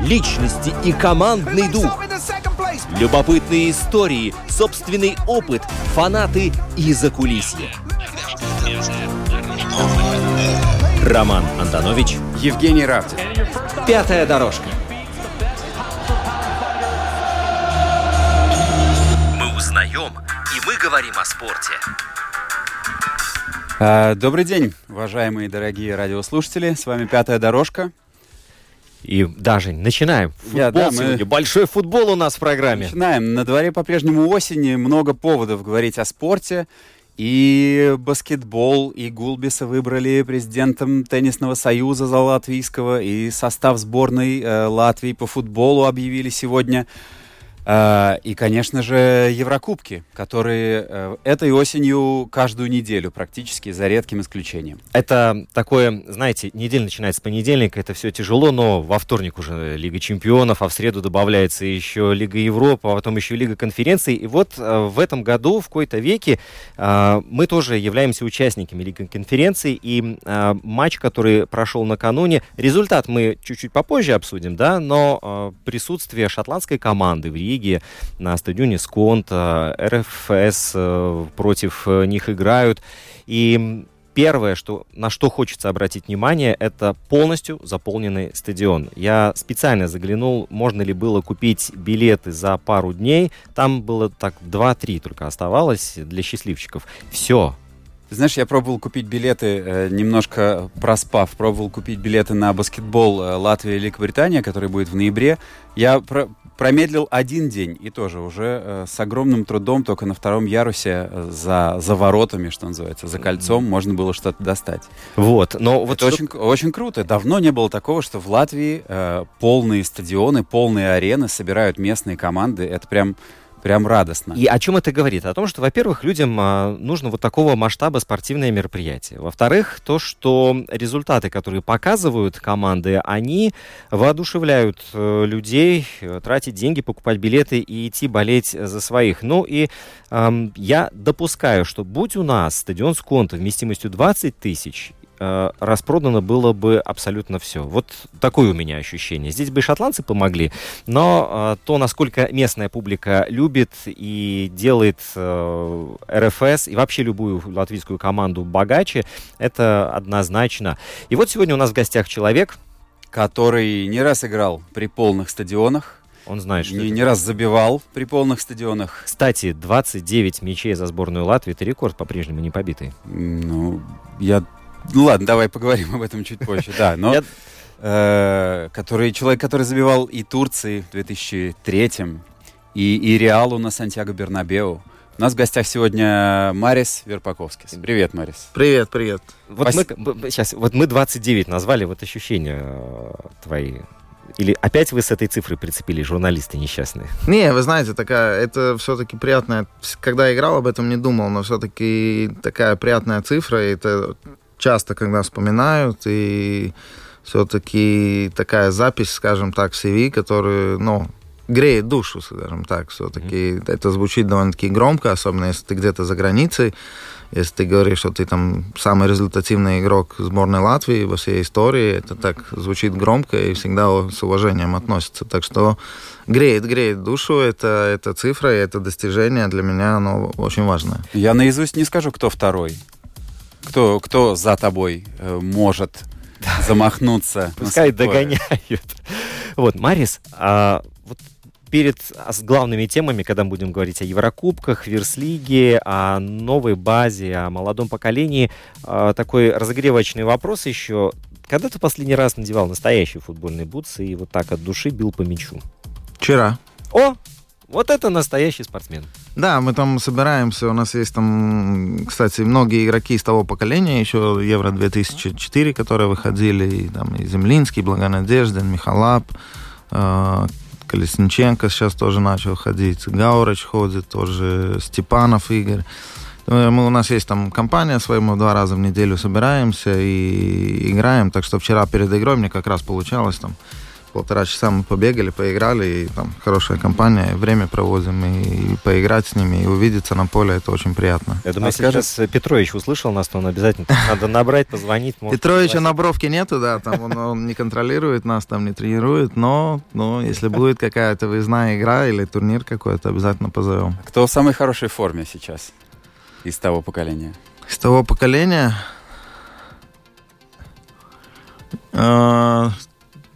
личности и командный дух. Любопытные истории, собственный опыт, фанаты и закулисье. Роман Антонович, Евгений Равдин. Пятая дорожка. Мы узнаем, и мы говорим о спорте. А, добрый день, уважаемые дорогие радиослушатели. С вами «Пятая дорожка». И даже начинаем. Футбол Я, да, сегодня. мы- Большой футбол у нас в программе. Начинаем. На дворе по-прежнему осень, и много поводов говорить о спорте. И баскетбол, и Гулбиса выбрали президентом теннисного союза за латвийского, и состав сборной э, Латвии по футболу объявили сегодня. Э, и, конечно же, Еврокубки, которые э, этой осенью каждую неделю практически, за редким исключением. Это такое, знаете, неделя начинается с понедельника, это все тяжело, но во вторник уже Лига Чемпионов, а в среду добавляется еще Лига Европы, а потом еще Лига Конференций. И вот э, в этом году, в какой-то веке, мы тоже являемся участниками Лиги Конференций, и матч, который прошел накануне, результат мы чуть-чуть попозже обсудим, да, но присутствие шотландской команды в Риге на стадионе Сконта, РФС э, против э, них играют, и Первое, что, на что хочется обратить внимание, это полностью заполненный стадион. Я специально заглянул, можно ли было купить билеты за пару дней. Там было так 2-3 только оставалось для счастливчиков. Все. Знаешь, я пробовал купить билеты, э, немножко проспав, пробовал купить билеты на баскетбол э, Латвия и Великобритания, который будет в ноябре. Я про- промедлил один день, и тоже уже э, с огромным трудом, только на втором ярусе э, за, за воротами, что называется, за кольцом, можно было что-то достать. Вот. Но вот Это что- очень, очень круто. Давно не было такого, что в Латвии э, полные стадионы, полные арены собирают местные команды. Это прям, прям радостно. И о чем это говорит? О том, что, во-первых, людям а, нужно вот такого масштаба спортивное мероприятие. Во-вторых, то, что результаты, которые показывают команды, они воодушевляют э, людей э, тратить деньги, покупать билеты и идти болеть за своих. Ну и ам, я допускаю, что будь у нас стадион с конта вместимостью 20 тысяч, э, распродано было бы абсолютно все. Вот такое у меня ощущение. Здесь бы и шотландцы помогли, но э, то, насколько местная публика любит и делает э, РФС и вообще любую латвийскую команду богаче, это однозначно. И вот сегодня у нас в гостях человек, Который не раз играл при полных стадионах, он знает, что... это. не раз забивал при полных стадионах. Кстати, 29 мячей за сборную Латвии, это рекорд по-прежнему не побитый. Ну, я... Ну ладно, давай поговорим об этом чуть позже. Да, но... Я- э, который, человек, который забивал и Турции в 2003 и, и Реалу на Сантьяго Бернабеу. У нас в гостях сегодня Марис Верпаковский. Привет, Марис. Привет, привет. Вот мы, б- б- сейчас, вот мы 29 назвали, вот ощущения э, твои. Или опять вы с этой цифрой прицепили, журналисты несчастные? Не, вы знаете, такая, это все-таки приятная, когда играл, об этом не думал, но все-таки такая приятная цифра, и это часто, когда вспоминают, и все-таки такая запись, скажем так, CV, которую, ну, греет душу, скажем так, все-таки. Это звучит довольно-таки громко, особенно если ты где-то за границей, если ты говоришь, что ты там самый результативный игрок сборной Латвии во всей истории, это так звучит громко и всегда с уважением относится. Так что греет, греет душу, это, это цифра, и это достижение для меня, оно очень важное. Я наизусть не скажу, кто второй. Кто, кто за тобой э, может замахнуться. на Пускай догоняют. Вот, Марис, а, вот перед а, с главными темами, когда мы будем говорить о Еврокубках, Верслиге, о новой базе, о молодом поколении, а, такой разогревочный вопрос еще. Когда ты последний раз надевал настоящие футбольные бутсы и вот так от души бил по мячу? Вчера. О, вот это настоящий спортсмен. Да, мы там собираемся, у нас есть там, кстати, многие игроки из того поколения, еще Евро-2004, которые выходили, и там и Землинский, Благонадеждин, Михалап, Э, Колесниченко сейчас тоже начал ходить, Гаурыч ходит, тоже Степанов Игорь. Э, мы, у нас есть там компания своя, мы два раза в неделю собираемся и играем. Так что вчера перед игрой мне как раз получалось там полтора часа мы побегали, поиграли, и там хорошая компания, время проводим, и, и поиграть с ними, и увидеться на поле, это очень приятно. Я думаю, а если сейчас Петрович услышал нас, то он обязательно надо набрать, позвонить. Петровича на бровке нету, да, там он, он не контролирует нас, там не тренирует, но, но если будет какая-то выездная игра или турнир какой-то, обязательно позовем. Кто в самой хорошей форме сейчас из того поколения? Из того поколения?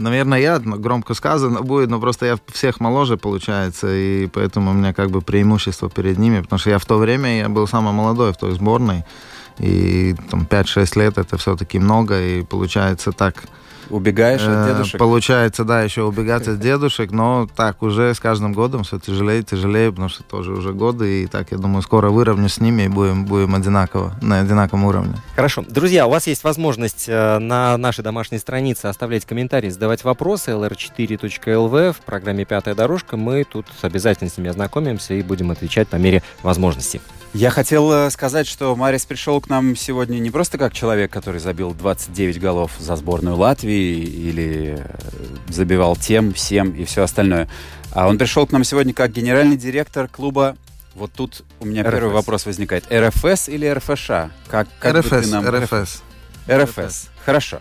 Наверное, я громко сказано будет, но просто я всех моложе, получается, и поэтому у меня как бы преимущество перед ними, потому что я в то время я был самый молодой в той сборной, и там 5-6 лет это все-таки много, и получается так Убегаешь от э, дедушек? Получается, да, еще убегать от дедушек, но так уже с каждым годом все тяжелее, тяжелее, потому что тоже уже годы, и так, я думаю, скоро выровнюсь с ними и будем, будем одинаково, на одинаковом уровне. Хорошо. Друзья, у вас есть возможность э, на нашей домашней странице оставлять комментарии, задавать вопросы lr4.lv в программе «Пятая дорожка». Мы тут обязательно с ними ознакомимся и будем отвечать по мере возможности. Я хотел э, сказать, что Марис пришел к нам сегодня не просто как человек, который забил 29 голов за сборную Латвии или э, забивал тем, всем и все остальное, а он пришел к нам сегодня как генеральный директор клуба вот тут у меня РФС. первый вопрос возникает. РФС или РФШ? Как, как РФС, нам... РФС. РФС. Хорошо.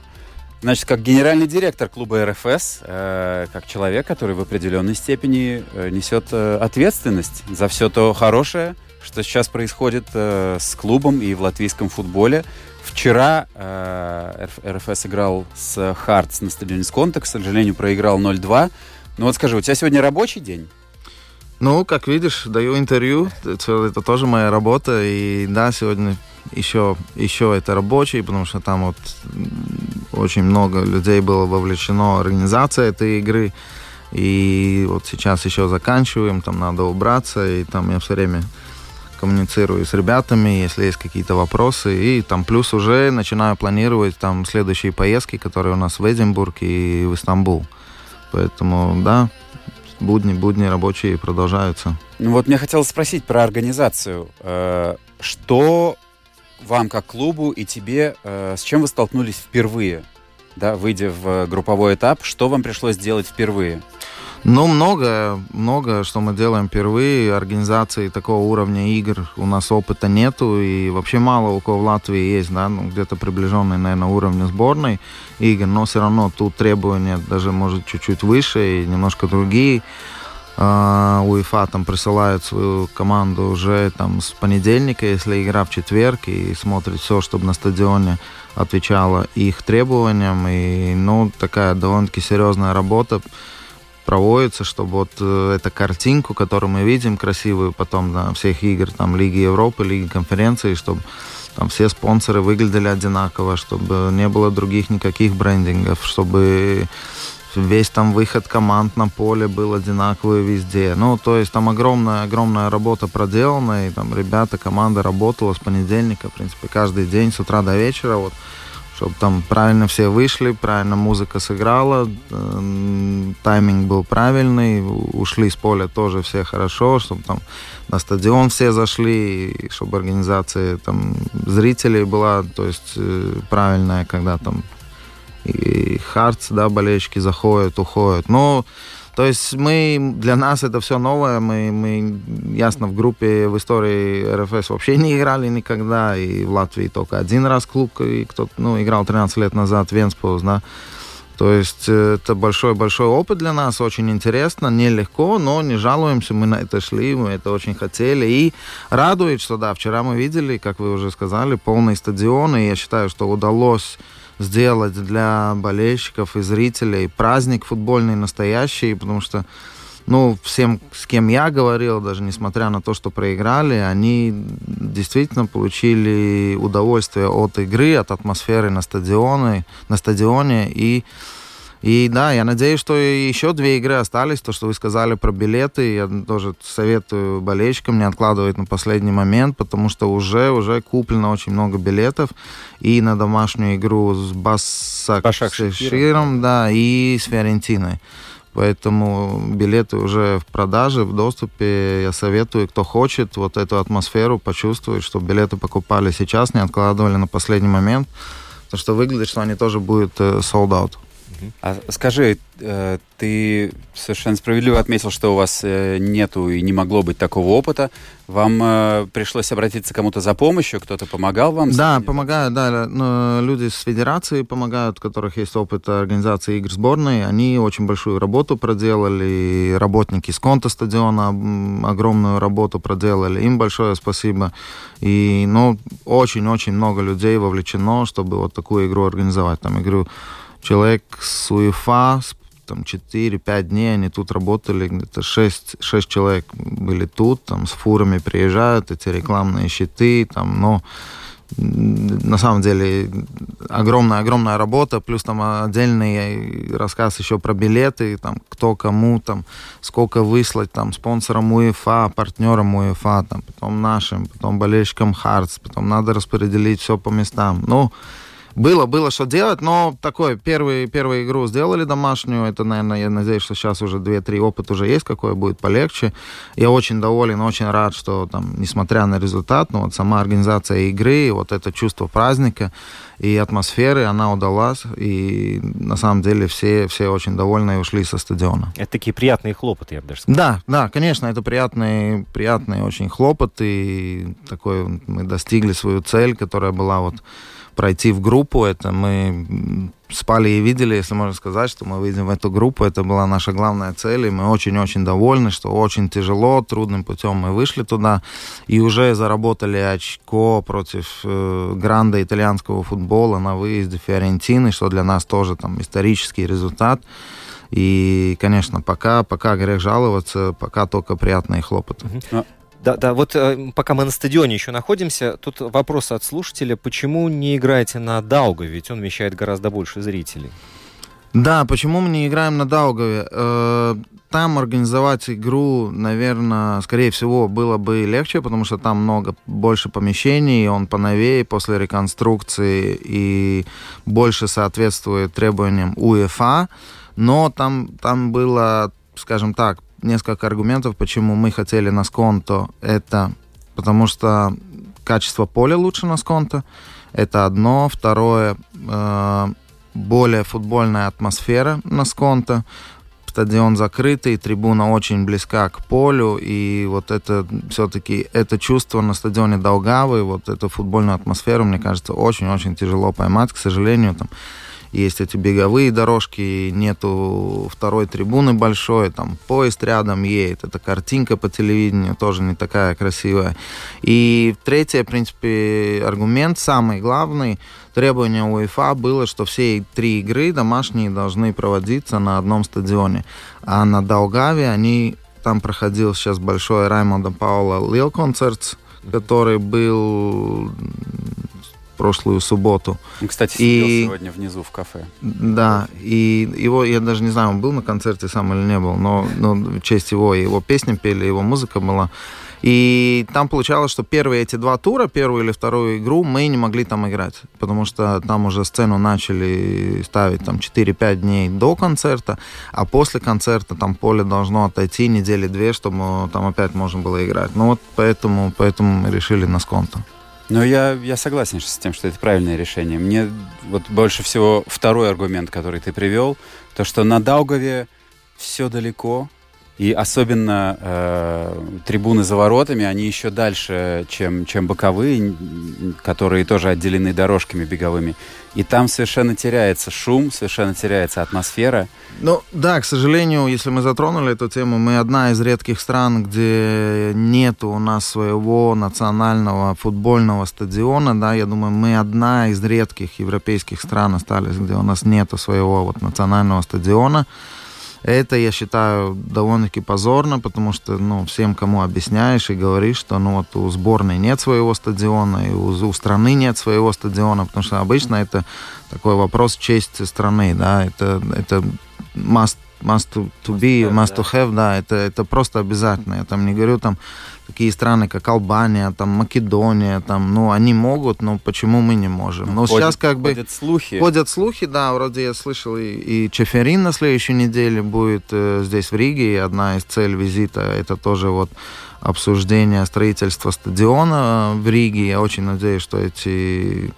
Значит, как генеральный директор клуба РФС, э, как человек, который в определенной степени э, несет э, ответственность за все то хорошее, что сейчас происходит э, с клубом и в латвийском футболе. Вчера э, РФС играл с Хартс на стадионе Сконта, к сожалению, проиграл 0-2. Ну вот скажи, у тебя сегодня рабочий день? Ну, как видишь, даю интервью, это, тоже моя работа, и да, сегодня еще, еще это рабочий, потому что там вот очень много людей было вовлечено в организацию этой игры, и вот сейчас еще заканчиваем, там надо убраться, и там я все время коммуницирую с ребятами, если есть какие-то вопросы. И там плюс уже начинаю планировать там следующие поездки, которые у нас в Эдинбург и в Истамбул. Поэтому, да, будни, будни рабочие продолжаются. Ну вот мне хотелось спросить про организацию. Э, что вам как клубу и тебе, э, с чем вы столкнулись впервые, да, выйдя в групповой этап, что вам пришлось делать впервые? Ну, много, много, что мы делаем впервые. Организации такого уровня игр у нас опыта нету, и вообще мало у кого в Латвии есть, да, ну, где-то приближенный, наверное, уровню сборной игр, но все равно тут требования даже, может, чуть-чуть выше и немножко другие. Uh, УЕФА там присылает свою команду уже там с понедельника, если игра в четверг, и смотрит все, чтобы на стадионе отвечало их требованиям. И, ну, такая довольно-таки серьезная работа проводится, чтобы вот э, эту картинку, которую мы видим красивую потом на всех игр, там Лиги Европы, Лиги конференции, чтобы там все спонсоры выглядели одинаково, чтобы не было других никаких брендингов, чтобы весь там выход команд на поле был одинаковый везде. Ну, то есть там огромная, огромная работа проделана, и там ребята, команда работала с понедельника, в принципе, каждый день с утра до вечера, вот чтобы там правильно все вышли, правильно музыка сыграла, э, тайминг был правильный, ушли с поля тоже все хорошо, чтобы там на стадион все зашли, чтобы организация там зрителей была, то есть э, правильная, когда там и хардс, да, болельщики заходят, уходят. Но то есть мы, для нас это все новое, мы, мы, ясно, в группе в истории РФС вообще не играли никогда, и в Латвии только один раз клуб, и кто ну, играл 13 лет назад, Венспилс, да. То есть э, это большой-большой опыт для нас, очень интересно, нелегко, но не жалуемся, мы на это шли, мы это очень хотели. И радует, что да, вчера мы видели, как вы уже сказали, полный стадион, и я считаю, что удалось сделать для болельщиков и зрителей праздник футбольный настоящий, потому что ну, всем, с кем я говорил, даже несмотря на то, что проиграли, они действительно получили удовольствие от игры, от атмосферы на стадионе, на стадионе и и да, я надеюсь, что еще две игры остались. То, что вы сказали про билеты, я тоже советую болельщикам не откладывать на последний момент, потому что уже, уже куплено очень много билетов и на домашнюю игру с Бассакширом, да, и с Фиорентиной. Поэтому билеты уже в продаже, в доступе. Я советую, кто хочет вот эту атмосферу почувствовать, чтобы билеты покупали сейчас, не откладывали на последний момент. Потому что выглядит, что они тоже будут э, sold out. А скажи, э, ты совершенно справедливо отметил, что у вас э, нету и не могло быть такого опыта. Вам э, пришлось обратиться к кому-то за помощью, кто-то помогал вам? Да, помогают, да. Люди с федерации помогают, у которых есть опыт организации игр сборной. Они очень большую работу проделали. Работники с конта стадиона огромную работу проделали. Им большое спасибо. И, ну, очень-очень много людей вовлечено, чтобы вот такую игру организовать. Там игру человек с УЕФА, там 4-5 дней они тут работали, где-то 6, 6 человек были тут, там с фурами приезжают, эти рекламные щиты, там, но на самом деле огромная-огромная работа, плюс там отдельный рассказ еще про билеты, там, кто кому, там, сколько выслать, там, спонсорам УЕФА, партнерам УЕФА, там, потом нашим, потом болельщикам Хартс, потом надо распределить все по местам. Ну, было, было что делать, но такой первый, первую игру сделали домашнюю. Это, наверное, я надеюсь, что сейчас уже 2-3 опыт уже есть, какой будет полегче. Я очень доволен, очень рад, что там, несмотря на результат, ну, вот сама организация игры, вот это чувство праздника и атмосферы, она удалась. И на самом деле все, все очень довольны и ушли со стадиона. Это такие приятные хлопоты, я бы даже сказал. Да, да, конечно, это приятные, приятные очень хлопоты. И такой мы достигли свою цель, которая была вот пройти в группу. Это мы спали и видели, если можно сказать, что мы выйдем в эту группу. Это была наша главная цель, и мы очень-очень довольны, что очень тяжело, трудным путем мы вышли туда и уже заработали очко против э, гранда итальянского футбола на выезде Фиорентины, что для нас тоже там исторический результат. И, конечно, пока, пока грех жаловаться, пока только приятные хлопоты. Да, да, вот э, пока мы на стадионе еще находимся, тут вопрос от слушателя, почему не играете на Даугаве, ведь он вмещает гораздо больше зрителей? Да, почему мы не играем на Даугаве? Э, там организовать игру, наверное, скорее всего, было бы легче, потому что там много больше помещений, он поновее после реконструкции и больше соответствует требованиям УЕФА. Но там, там было, скажем так, несколько аргументов, почему мы хотели на сконто. Это потому что качество поля лучше на сконто. Это одно. Второе, э, более футбольная атмосфера на сконто. Стадион закрытый, трибуна очень близка к полю, и вот это все-таки это чувство на стадионе Долгавы, вот эту футбольную атмосферу, мне кажется, очень-очень тяжело поймать, к сожалению, там есть эти беговые дорожки, нету второй трибуны большой, там поезд рядом едет, эта картинка по телевидению тоже не такая красивая. И третий, в принципе, аргумент, самый главный, требование УЕФА было, что все три игры домашние должны проводиться на одном стадионе. А на Долгаве они там проходил сейчас большой Раймонда Паула Лил концерт, который был прошлую субботу. Кстати, сидел и... сегодня внизу в кафе. Да, и его, я даже не знаю, он был на концерте сам или не был, но, но в честь его, его песни пели, его музыка была. И там получалось, что первые эти два тура, первую или вторую игру, мы не могли там играть, потому что там уже сцену начали ставить там 4-5 дней до концерта, а после концерта там поле должно отойти недели две, чтобы там опять можно было играть. Ну вот поэтому, поэтому мы решили на сконто. Но я, я согласен с тем, что это правильное решение. Мне вот больше всего второй аргумент, который ты привел, то, что на Даугаве все далеко, и особенно э, трибуны за воротами, они еще дальше, чем, чем боковые, которые тоже отделены дорожками беговыми. И там совершенно теряется шум, совершенно теряется атмосфера. Ну да, к сожалению, если мы затронули эту тему, мы одна из редких стран, где нет у нас своего национального футбольного стадиона. Да, я думаю, мы одна из редких европейских стран остались, где у нас нет своего вот национального стадиона. Это, я считаю, довольно-таки позорно, потому что, ну, всем, кому объясняешь и говоришь, что, ну, вот у сборной нет своего стадиона, и у, у страны нет своего стадиона, потому что обычно это такой вопрос чести страны, да, это, это must must to, to be, must to have, да, это, это просто обязательно. Я там не говорю там такие страны, как Албания, там Македония, там, ну, они могут, но почему мы не можем? Но ходят, сейчас как бы... Ходят слухи. Ходят слухи, да, вроде я слышал, и, и Чеферин на следующей неделе будет э, здесь в Риге, и одна из целей визита это тоже вот обсуждение строительства стадиона в Риге. Я очень надеюсь, что эти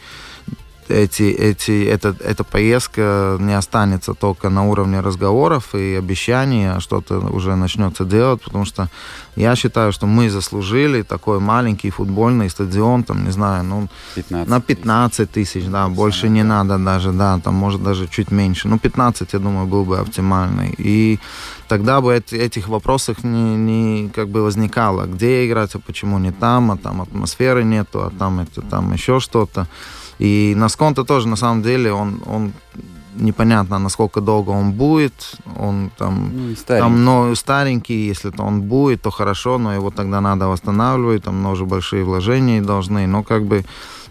эти, эти, эта, эта поездка не останется только на уровне разговоров и обещаний, а что-то уже начнется делать, потому что я считаю, что мы заслужили такой маленький футбольный стадион, там, не знаю, ну, 15 на 15 тысяч, да, больше не надо даже, да, там, может, даже чуть меньше. Ну, 15, я думаю, был бы оптимальный. И тогда бы этих вопросов не, не как бы возникало. Где играть, а почему не там, а там атмосферы нету, а там это, там еще что-то. И Насконто тоже, на самом деле, он, он непонятно, насколько долго он будет. Он там, ну, старенький. там но старенький, если то он будет, то хорошо, но его тогда надо восстанавливать, там тоже большие вложения должны. Но как бы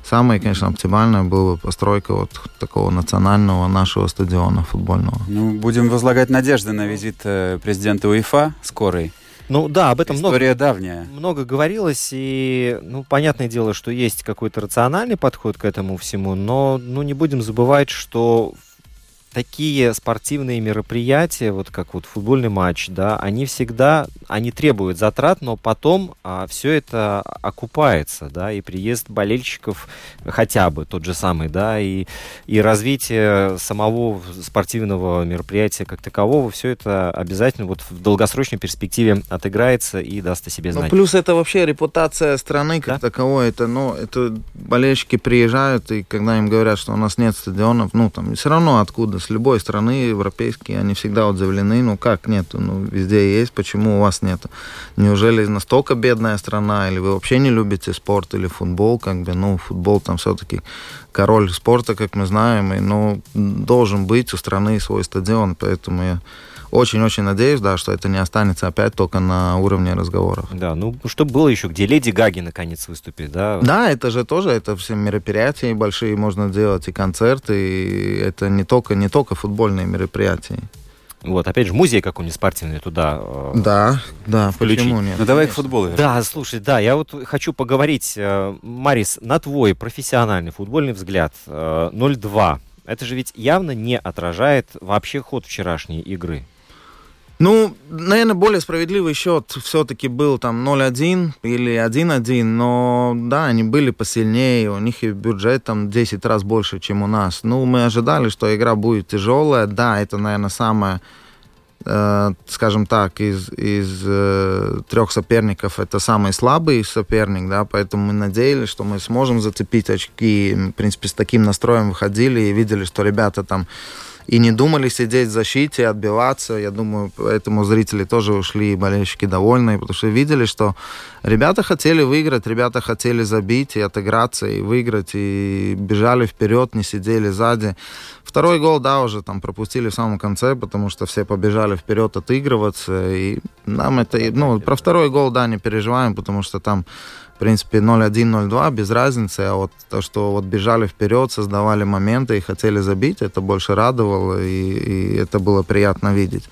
самое, конечно, оптимальное было бы постройка вот такого национального нашего стадиона футбольного. Ну, будем возлагать надежды на визит э, президента УЕФА скорый. Ну да, об этом История много, давняя. много говорилось, и, ну, понятное дело, что есть какой-то рациональный подход к этому всему, но, ну, не будем забывать, что такие спортивные мероприятия, вот как вот футбольный матч, да, они всегда, они требуют затрат, но потом а, все это окупается, да, и приезд болельщиков хотя бы тот же самый, да, и, и развитие самого спортивного мероприятия как такового, все это обязательно вот в долгосрочной перспективе отыграется и даст о себе знать. Ну, плюс это вообще репутация страны как да? таковой, это, ну, это болельщики приезжают, и когда им говорят, что у нас нет стадионов, ну, там, все равно откуда с любой страны европейские, они всегда удивлены, ну как нету, ну везде есть, почему у вас нету? Неужели настолько бедная страна, или вы вообще не любите спорт или футбол, как бы, ну футбол там все-таки король спорта, как мы знаем, и, ну, должен быть у страны свой стадион, поэтому я очень-очень надеюсь, да, что это не останется опять только на уровне разговоров. Да, ну, что было еще, где Леди Гаги наконец выступит, да? Да, это же тоже, это все мероприятия большие можно делать, и концерты, и это не только, не только футбольные мероприятия. Вот, опять же, музей какой-нибудь спортивный туда. Э, да, да, включить. почему нет? Ну давай к футболу. Да, слушай, да, я вот хочу поговорить, э, Марис, на твой профессиональный футбольный взгляд. Э, 0-2. Это же ведь явно не отражает вообще ход вчерашней игры. Ну, наверное, более справедливый счет все-таки был там 0-1 или 1-1, но да, они были посильнее, у них и бюджет там 10 раз больше, чем у нас. Ну, мы ожидали, что игра будет тяжелая, да, это, наверное, самое э, скажем так, из, из э, трех соперников это самый слабый соперник, да, поэтому мы надеялись, что мы сможем зацепить очки. В принципе, с таким настроем выходили и видели, что ребята там и не думали сидеть в защите, отбиваться. Я думаю, поэтому зрители тоже ушли, и болельщики довольные, потому что видели, что ребята хотели выиграть, ребята хотели забить и отыграться, и выиграть, и бежали вперед, не сидели сзади. Второй гол, да, уже там пропустили в самом конце, потому что все побежали вперед отыгрываться, и нам это, ну, про второй гол, да, не переживаем, потому что там принципе, 0-1, 0-2, без разницы. А вот то, что вот бежали вперед, создавали моменты и хотели забить, это больше радовало, и, и это было приятно видеть.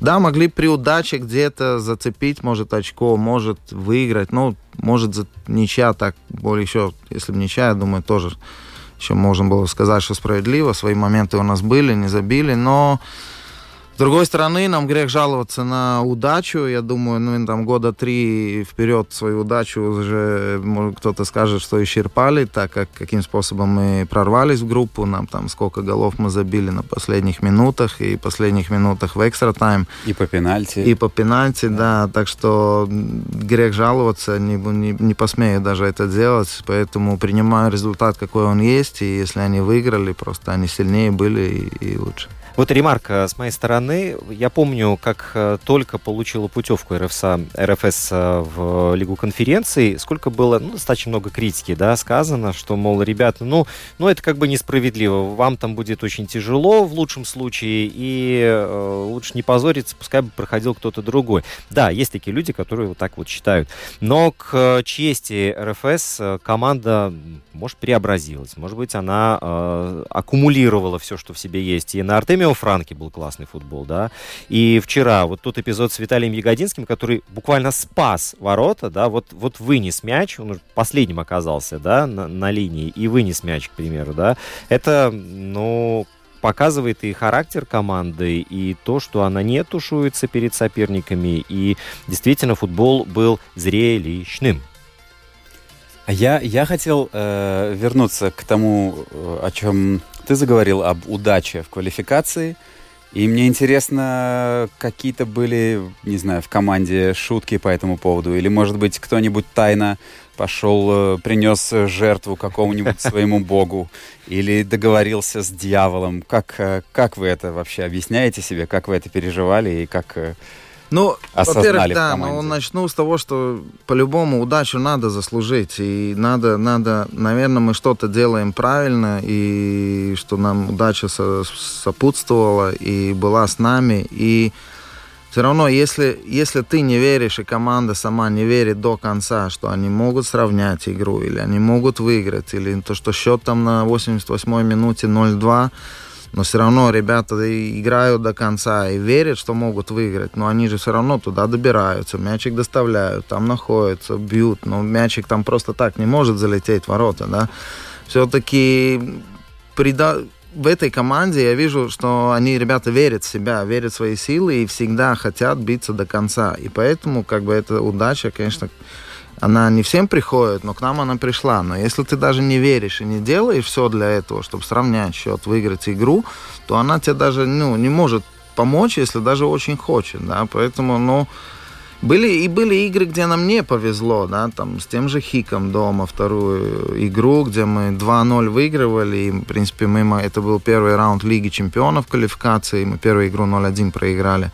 Да, могли при удаче где-то зацепить, может, очко, может выиграть. Ну, может, ничья так, более еще, если бы ничья, я думаю, тоже еще можно было сказать, что справедливо. Свои моменты у нас были, не забили, но другой стороны, нам грех жаловаться на удачу. Я думаю, ну, там года три вперед свою удачу уже кто-то скажет, что исчерпали, так как каким способом мы прорвались в группу, нам там сколько голов мы забили на последних минутах и последних минутах в экстра тайм. И по пенальти. И по пенальти, да. да. Так что грех жаловаться, не, не, не посмею даже это делать, поэтому принимаю результат, какой он есть, и если они выиграли, просто они сильнее были и, и лучше. Вот ремарка с моей стороны. Я помню, как э, только получила путевку РФС, РФС э, в Лигу конференций, сколько было, ну, достаточно много критики, да, сказано, что, мол, ребята, ну, ну, это как бы несправедливо. Вам там будет очень тяжело в лучшем случае, и э, лучше не позориться, пускай бы проходил кто-то другой. Да, есть такие люди, которые вот так вот считают. Но к чести РФС э, команда, может, преобразилась. Может быть, она э, аккумулировала все, что в себе есть. И на Артемио Ромео Франки был классный футбол, да. И вчера вот тот эпизод с Виталием Ягодинским, который буквально спас ворота, да, вот, вот вынес мяч, он последним оказался, да, на, на линии, и вынес мяч, к примеру, да. Это, ну, показывает и характер команды, и то, что она не тушуется перед соперниками, и действительно футбол был зрелищным. А я, я хотел э, вернуться к тому, э, о чем ты заговорил, об удаче в квалификации. И мне интересно, какие-то были, не знаю, в команде шутки по этому поводу, или, может быть, кто-нибудь тайно пошел, э, принес жертву какому-нибудь своему богу или договорился с дьяволом. Как, э, как вы это вообще объясняете себе, как вы это переживали и как э, ну, во-первых, да, но начну с того, что по-любому удачу надо заслужить. И надо, надо, наверное, мы что-то делаем правильно, и что нам удача сопутствовала и была с нами. И все равно, если, если ты не веришь, и команда сама не верит до конца, что они могут сравнять игру, или они могут выиграть, или то, что счет там на 88-й минуте 0-2, но все равно ребята играют до конца и верят, что могут выиграть, но они же все равно туда добираются, мячик доставляют, там находятся, бьют, но мячик там просто так не может залететь в ворота, да. Все-таки прида в этой команде я вижу, что они, ребята, верят в себя, верят в свои силы и всегда хотят биться до конца. И поэтому, как бы, эта удача, конечно, она не всем приходит, но к нам она пришла. Но если ты даже не веришь и не делаешь все для этого, чтобы сравнять счет, выиграть игру, то она тебе даже ну, не может помочь, если даже очень хочет. Да? Поэтому, ну, были и были игры, где нам не повезло, да, там с тем же Хиком дома вторую игру, где мы 2-0 выигрывали, и, в принципе, мы, это был первый раунд Лиги Чемпионов квалификации, мы первую игру 0-1 проиграли.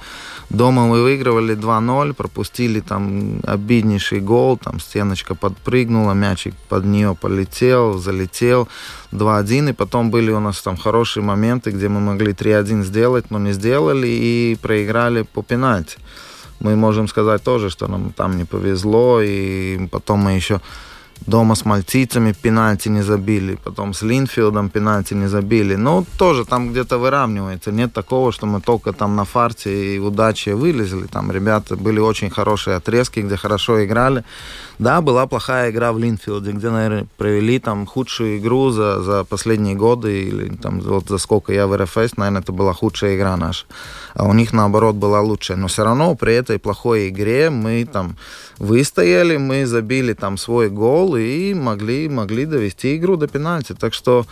Дома мы выигрывали 2-0, пропустили там обиднейший гол, там стеночка подпрыгнула, мячик под нее полетел, залетел 2-1, и потом были у нас там хорошие моменты, где мы могли 3-1 сделать, но не сделали и проиграли по пенальти. Мы можем сказать тоже, что нам там не повезло, и потом мы еще дома с мальтийцами пенальти не забили, потом с Линфилдом пенальти не забили. Ну, тоже там где-то выравнивается. Нет такого, что мы только там на фарте и удаче вылезли. Там ребята были очень хорошие отрезки, где хорошо играли. Да, была плохая игра в Линфилде, где, наверное, провели там худшую игру за, за последние годы, или там вот за сколько я в РФС, наверное, это была худшая игра наша. А у них, наоборот, была лучшая. Но все равно при этой плохой игре мы там выстояли, мы забили там свой гол и могли, могли довести игру до пенальти. Так что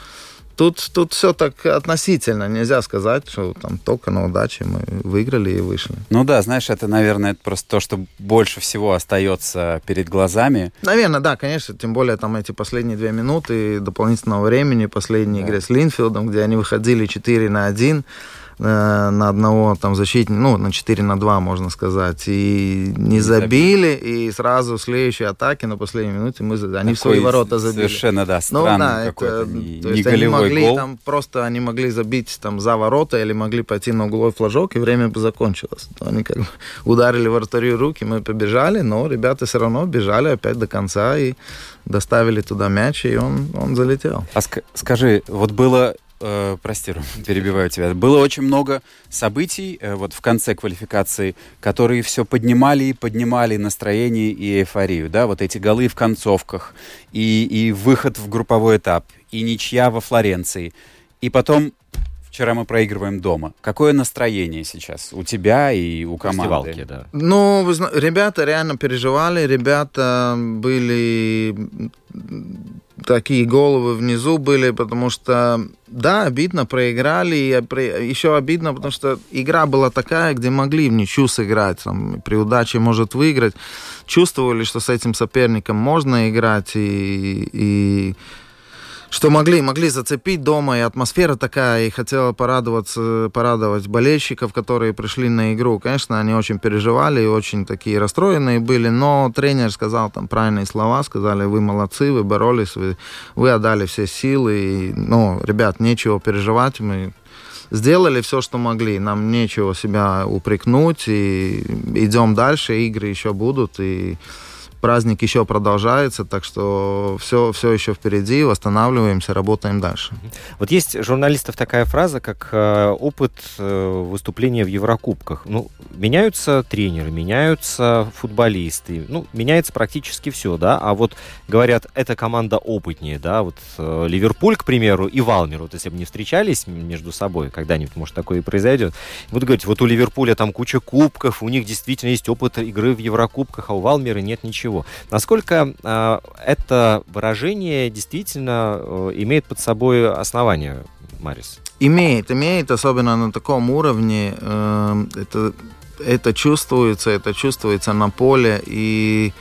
Тут, тут все так относительно. Нельзя сказать, что там только на удаче мы выиграли и вышли. Ну да, знаешь, это, наверное, это просто то, что больше всего остается перед глазами. Наверное, да, конечно. Тем более там эти последние две минуты дополнительного времени, последней да. игре с Линфилдом, где они выходили 4 на 1 Э, на одного там защитника, ну, на 4 на 2, можно сказать, и не забили, и сразу в следующей атаке на последней минуте мы, они Такой в свои ворота забили. Совершенно, да, ну, да, это, не, то есть они могли гол. там просто, они могли забить там за ворота или могли пойти на угловой флажок, и время бы закончилось. То они как бы ударили вратарю руки, мы побежали, но ребята все равно бежали опять до конца и доставили туда мяч, и он, он залетел. А ск- скажи, вот было э, прости, перебиваю тебя. Было очень много событий э, вот в конце квалификации, которые все поднимали и поднимали настроение и эйфорию, да, вот эти голы в концовках и, и выход в групповой этап, и ничья во Флоренции. И потом вчера мы проигрываем дома. Какое настроение сейчас у тебя и у команды? да. Ну, вы, ребята реально переживали, ребята были такие головы внизу были, потому что, да, обидно, проиграли, и еще обидно, потому что игра была такая, где могли в ничью сыграть, там, при удаче может выиграть, чувствовали, что с этим соперником можно играть, и, и что могли, могли зацепить дома, и атмосфера такая, и хотела порадоваться, порадовать болельщиков, которые пришли на игру. Конечно, они очень переживали и очень такие расстроенные были, но тренер сказал там правильные слова, сказали, вы молодцы, вы боролись, вы, вы отдали все силы, и, ну, ребят, нечего переживать, мы сделали все, что могли, нам нечего себя упрекнуть, и идем дальше, игры еще будут, и праздник еще продолжается, так что все, все еще впереди, восстанавливаемся, работаем дальше. Вот есть журналистов такая фраза, как э, опыт э, выступления в Еврокубках. Ну, меняются тренеры, меняются футболисты, ну, меняется практически все, да, а вот говорят, эта команда опытнее, да, вот э, Ливерпуль, к примеру, и Валмер, вот если бы не встречались между собой, когда-нибудь, может, такое и произойдет, вот говорите, вот у Ливерпуля там куча кубков, у них действительно есть опыт игры в Еврокубках, а у Валмера нет ничего. Насколько э, это выражение действительно э, имеет под собой основание, Марис? Имеет, имеет, особенно на таком уровне. Э, это, это чувствуется, это чувствуется на поле. И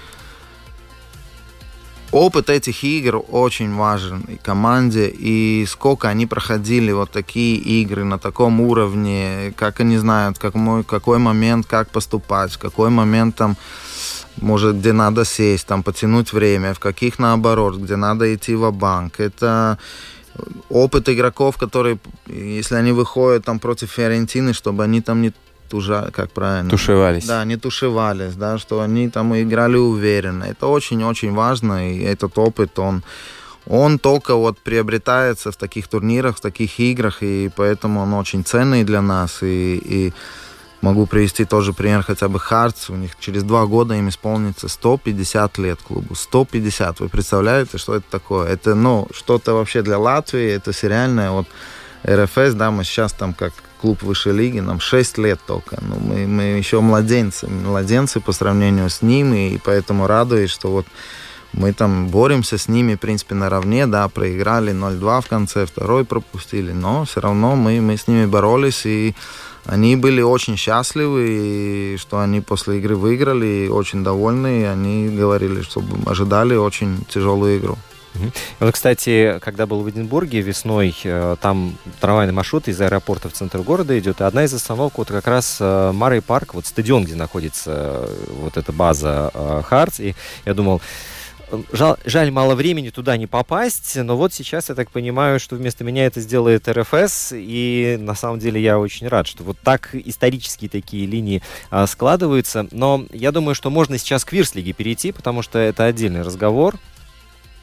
опыт этих игр очень важен и команде, и сколько они проходили вот такие игры на таком уровне, как они знают, как мой, какой момент, как поступать, в какой момент там может, где надо сесть, там, потянуть время, в каких наоборот, где надо идти в банк Это опыт игроков, которые, если они выходят там против Фиорентины, чтобы они там не тужа, как правильно? Тушевались. Да, не тушевались, да, что они там играли уверенно. Это очень-очень важно, и этот опыт, он, он только вот приобретается в таких турнирах, в таких играх, и поэтому он очень ценный для нас, и, и Могу привести тоже пример хотя бы Хартс. У них через два года им исполнится 150 лет клубу. 150. Вы представляете, что это такое? Это, ну, что-то вообще для Латвии. Это сериальное. Вот РФС, да, мы сейчас там как клуб высшей лиги, нам 6 лет только. Ну, мы, мы еще младенцы. Младенцы по сравнению с ними. И поэтому радуюсь, что вот мы там боремся с ними, в принципе, наравне, да, проиграли 0-2 в конце, второй пропустили, но все равно мы, мы с ними боролись, и они были очень счастливы, что они после игры выиграли, очень довольны. И они говорили, что ожидали очень тяжелую игру. Вот, кстати, когда был в Эдинбурге весной, э, там трамвайный маршрут из аэропорта в центр города идет, и одна из остановок вот как раз э, Марой парк, вот стадион, где находится э, вот эта база Хартс, и я думал, Жаль, жаль, мало времени туда не попасть, но вот сейчас я так понимаю, что вместо меня это сделает РФС, и на самом деле я очень рад, что вот так исторические такие линии а, складываются. Но я думаю, что можно сейчас к Вирслиге перейти, потому что это отдельный разговор.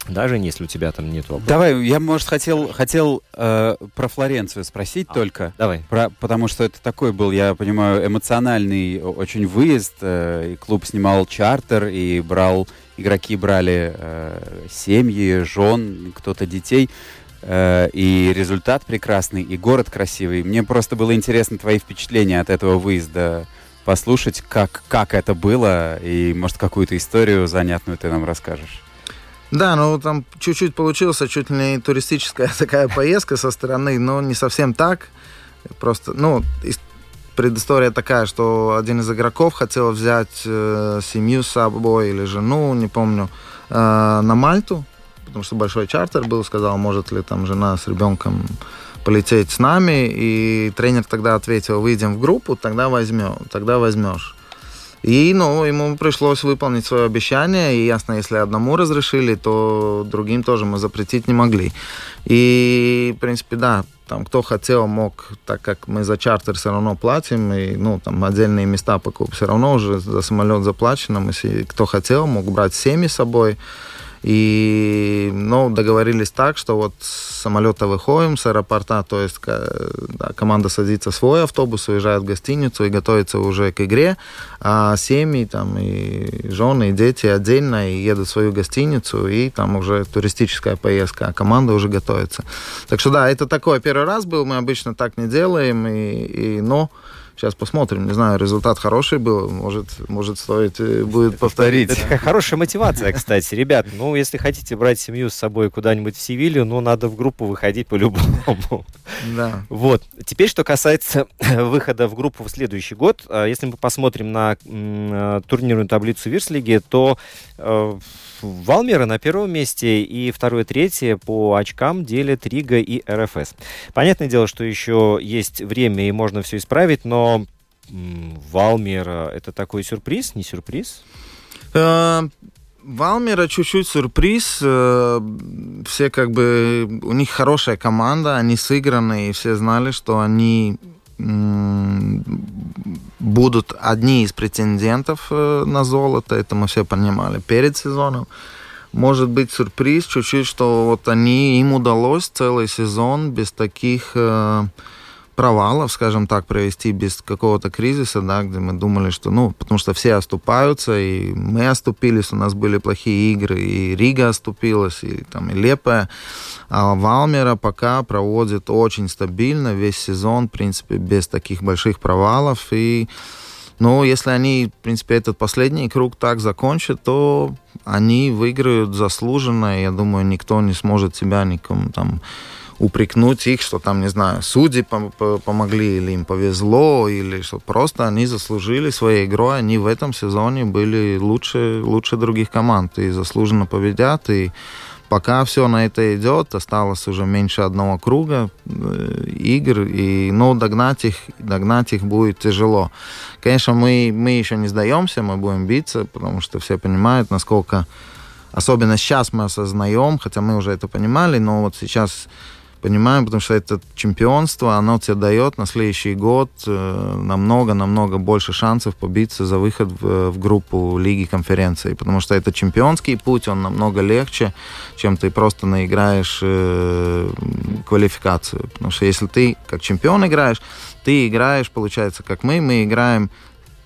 Даже если у тебя там нет вопросов. Давай, я, может, хотел, хотел э, про Флоренцию спросить а, только. Давай. Про, потому что это такой был, я понимаю, эмоциональный очень выезд. Э, и клуб снимал чартер и брал игроки брали э, семьи, жен, кто-то детей. Э, и результат прекрасный, и город красивый. Мне просто было интересно твои впечатления от этого выезда послушать, как, как это было, и, может, какую-то историю занятную ты нам расскажешь. Да, ну там чуть-чуть получился, чуть ли не туристическая такая поездка со стороны, но не совсем так. Просто, ну, предыстория такая, что один из игроков хотел взять э, семью с собой или жену, не помню, э, на Мальту, потому что большой чартер был, сказал, может ли там жена с ребенком полететь с нами, и тренер тогда ответил, выйдем в группу, тогда возьмем, тогда возьмешь. И, ну, ему пришлось выполнить свое обещание, и ясно, если одному разрешили, то другим тоже мы запретить не могли. И, в принципе, да, там кто хотел, мог, так как мы за чартер все равно платим, и, ну, там отдельные места покупать, все равно уже за самолет заплачено, мы, кто хотел, мог брать семьи с собой, и, ну, договорились так, что вот с самолета выходим с аэропорта, то есть да, команда садится в свой автобус, уезжает в гостиницу и готовится уже к игре, а семьи там и жены, и дети отдельно и едут в свою гостиницу, и там уже туристическая поездка, а команда уже готовится. Так что да, это такой первый раз был, мы обычно так не делаем, и, и но Сейчас посмотрим. Не знаю, результат хороший был. Может, может стоит будет повторить. Это хорошая мотивация, кстати. Ребят, ну, если хотите брать семью с собой куда-нибудь в Севилью, ну, надо в группу выходить по-любому. Да. Вот. Теперь, что касается выхода в группу в следующий год. А, если мы посмотрим на турнирную таблицу Вирслиги, то э, Валмера на первом месте и второе, третье по очкам делят Рига и РФС. Понятное дело, что еще есть время и можно все исправить, но Валмера это такой сюрприз, не сюрприз? Э, Валмера чуть-чуть сюрприз. Э, все как бы... У них хорошая команда, они сыграны, и все знали, что они будут одни из претендентов э, на золото, это мы все понимали перед сезоном. Может быть сюрприз чуть-чуть, что вот они, им удалось целый сезон без таких э, провалов, скажем так, провести без какого-то кризиса, да, где мы думали, что, ну, потому что все оступаются, и мы оступились, у нас были плохие игры, и Рига оступилась, и там и Лепая. А Валмера пока проводит очень стабильно весь сезон, в принципе, без таких больших провалов, и ну, если они, в принципе, этот последний круг так закончат, то они выиграют заслуженно. Я думаю, никто не сможет себя никому там упрекнуть их, что там, не знаю, судьи помогли или им повезло, или что просто они заслужили своей игрой, они в этом сезоне были лучше, лучше других команд и заслуженно победят, и пока все на это идет, осталось уже меньше одного круга э, игр, и, ну, догнать их, догнать их будет тяжело. Конечно, мы, мы еще не сдаемся, мы будем биться, потому что все понимают, насколько, особенно сейчас мы осознаем, хотя мы уже это понимали, но вот сейчас понимаем, потому что это чемпионство, оно тебе дает на следующий год э, намного-намного больше шансов побиться за выход в, в группу Лиги конференции, потому что это чемпионский путь, он намного легче, чем ты просто наиграешь э, квалификацию. Потому что если ты как чемпион играешь, ты играешь, получается, как мы, мы играем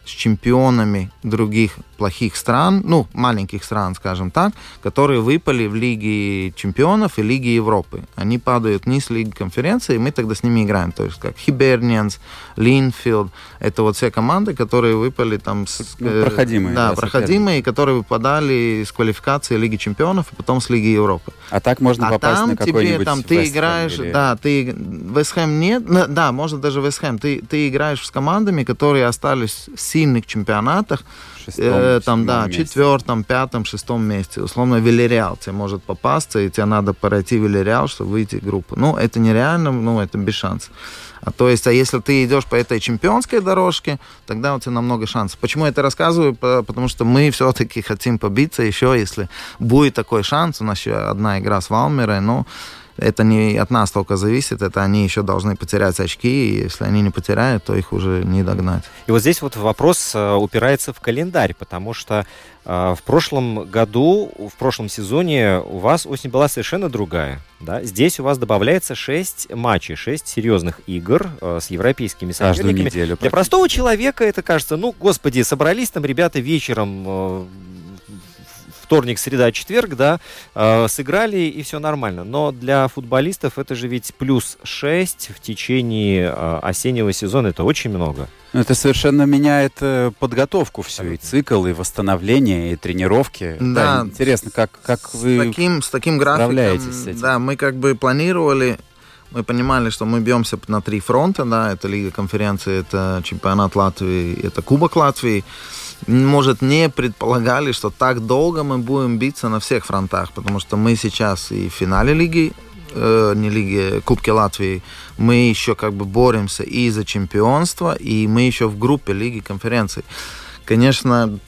с чемпионами других плохих стран, ну, маленьких стран, скажем так, которые выпали в Лиге чемпионов и Лиге Европы. Они падают вниз Лиги конференции, и мы тогда с ними играем. То есть как Хибернианс, Линфилд. Это вот все команды, которые выпали там... С, ну, проходимые. Да, да проходимые, которые выпадали с квалификации Лиги чемпионов и потом с Лиги Европы. А так можно а попасть там на какой-нибудь тебе, там ты играешь, или... да, ты Вестхэм нет, да, может даже Вестхэм. Ты, ты играешь с командами, которые остались в сильных чемпионатах, шестом, э, там, да, месте. четвертом, пятом, шестом месте. Условно, Вильяреал тебе может попасться, и тебе надо пройти Вильяреал, чтобы выйти в группу. Ну, это нереально, ну, это без шансов. А то есть, а если ты идешь по этой чемпионской дорожке, тогда у тебя намного шансов. Почему я это рассказываю? Потому что мы все-таки хотим побиться еще, если будет такой шанс. У нас еще одна игра с Валмерой, но это не от нас только зависит, это они еще должны потерять очки, и если они не потеряют, то их уже не догнать. И вот здесь вот вопрос э, упирается в календарь, потому что э, в прошлом году, в прошлом сезоне у вас осень была совершенно другая. Да? Здесь у вас добавляется 6 матчей, 6 серьезных игр э, с европейскими соперниками. неделю. Для простого человека это кажется, ну, господи, собрались там ребята вечером вторник, среда, четверг, да, э, сыграли и все нормально. Но для футболистов это же ведь плюс 6 в течение э, осеннего сезона, это очень много. Это совершенно меняет э, подготовку всю, и цикл, и восстановление, и тренировки. Да, да интересно, как, как с вы таким, с таким графиком, с этим? Да, мы как бы планировали мы понимали, что мы бьемся на три фронта, да, это Лига конференции, это чемпионат Латвии, это Кубок Латвии может, не предполагали, что так долго мы будем биться на всех фронтах, потому что мы сейчас и в финале лиги, э, не лиги, Кубки Латвии, мы еще как бы боремся и за чемпионство, и мы еще в группе лиги конференций. Конечно,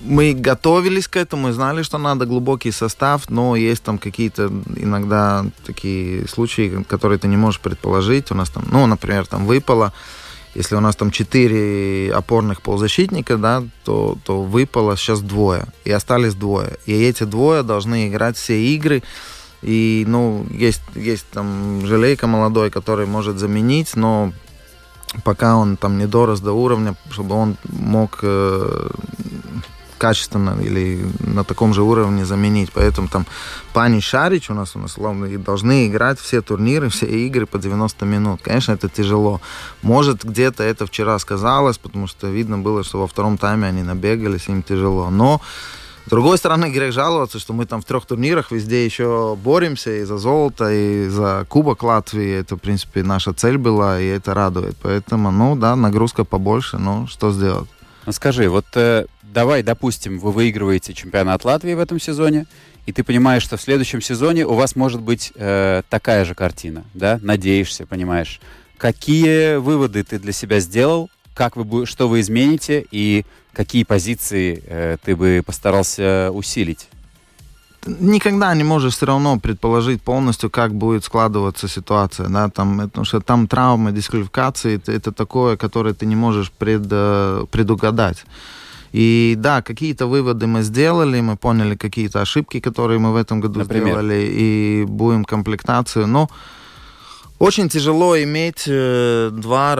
мы готовились к этому знали, что надо глубокий состав, но есть там какие-то иногда такие случаи, которые ты не можешь предположить. У нас там, ну, например, там выпало если у нас там четыре опорных полузащитника, да, то, то выпало сейчас двое. И остались двое. И эти двое должны играть все игры. И, ну, есть, есть там Желейка молодой, который может заменить, но пока он там не дорос до уровня, чтобы он мог э, качественно или на таком же уровне заменить. Поэтому там Пани Шарич у нас, нас условно, должны играть все турниры, все игры по 90 минут. Конечно, это тяжело. Может, где-то это вчера сказалось, потому что видно было, что во втором тайме они набегались, им тяжело. Но с другой стороны, грех жаловаться, что мы там в трех турнирах везде еще боремся и за золото, и за Кубок Латвии. Это, в принципе, наша цель была, и это радует. Поэтому, ну да, нагрузка побольше, но что сделать? Ну скажи, вот э, давай, допустим, вы выигрываете чемпионат Латвии в этом сезоне, и ты понимаешь, что в следующем сезоне у вас может быть э, такая же картина, да? Надеешься, понимаешь. Какие выводы ты для себя сделал? Как вы, что вы измените и какие позиции э, ты бы постарался усилить? никогда не можешь все равно предположить полностью, как будет складываться ситуация, да, там, потому что там травмы, дисквалификации, это, это такое, которое ты не можешь пред, э, предугадать. И да, какие-то выводы мы сделали, мы поняли какие-то ошибки, которые мы в этом году Например? сделали, и будем комплектацию. Но очень тяжело иметь э, два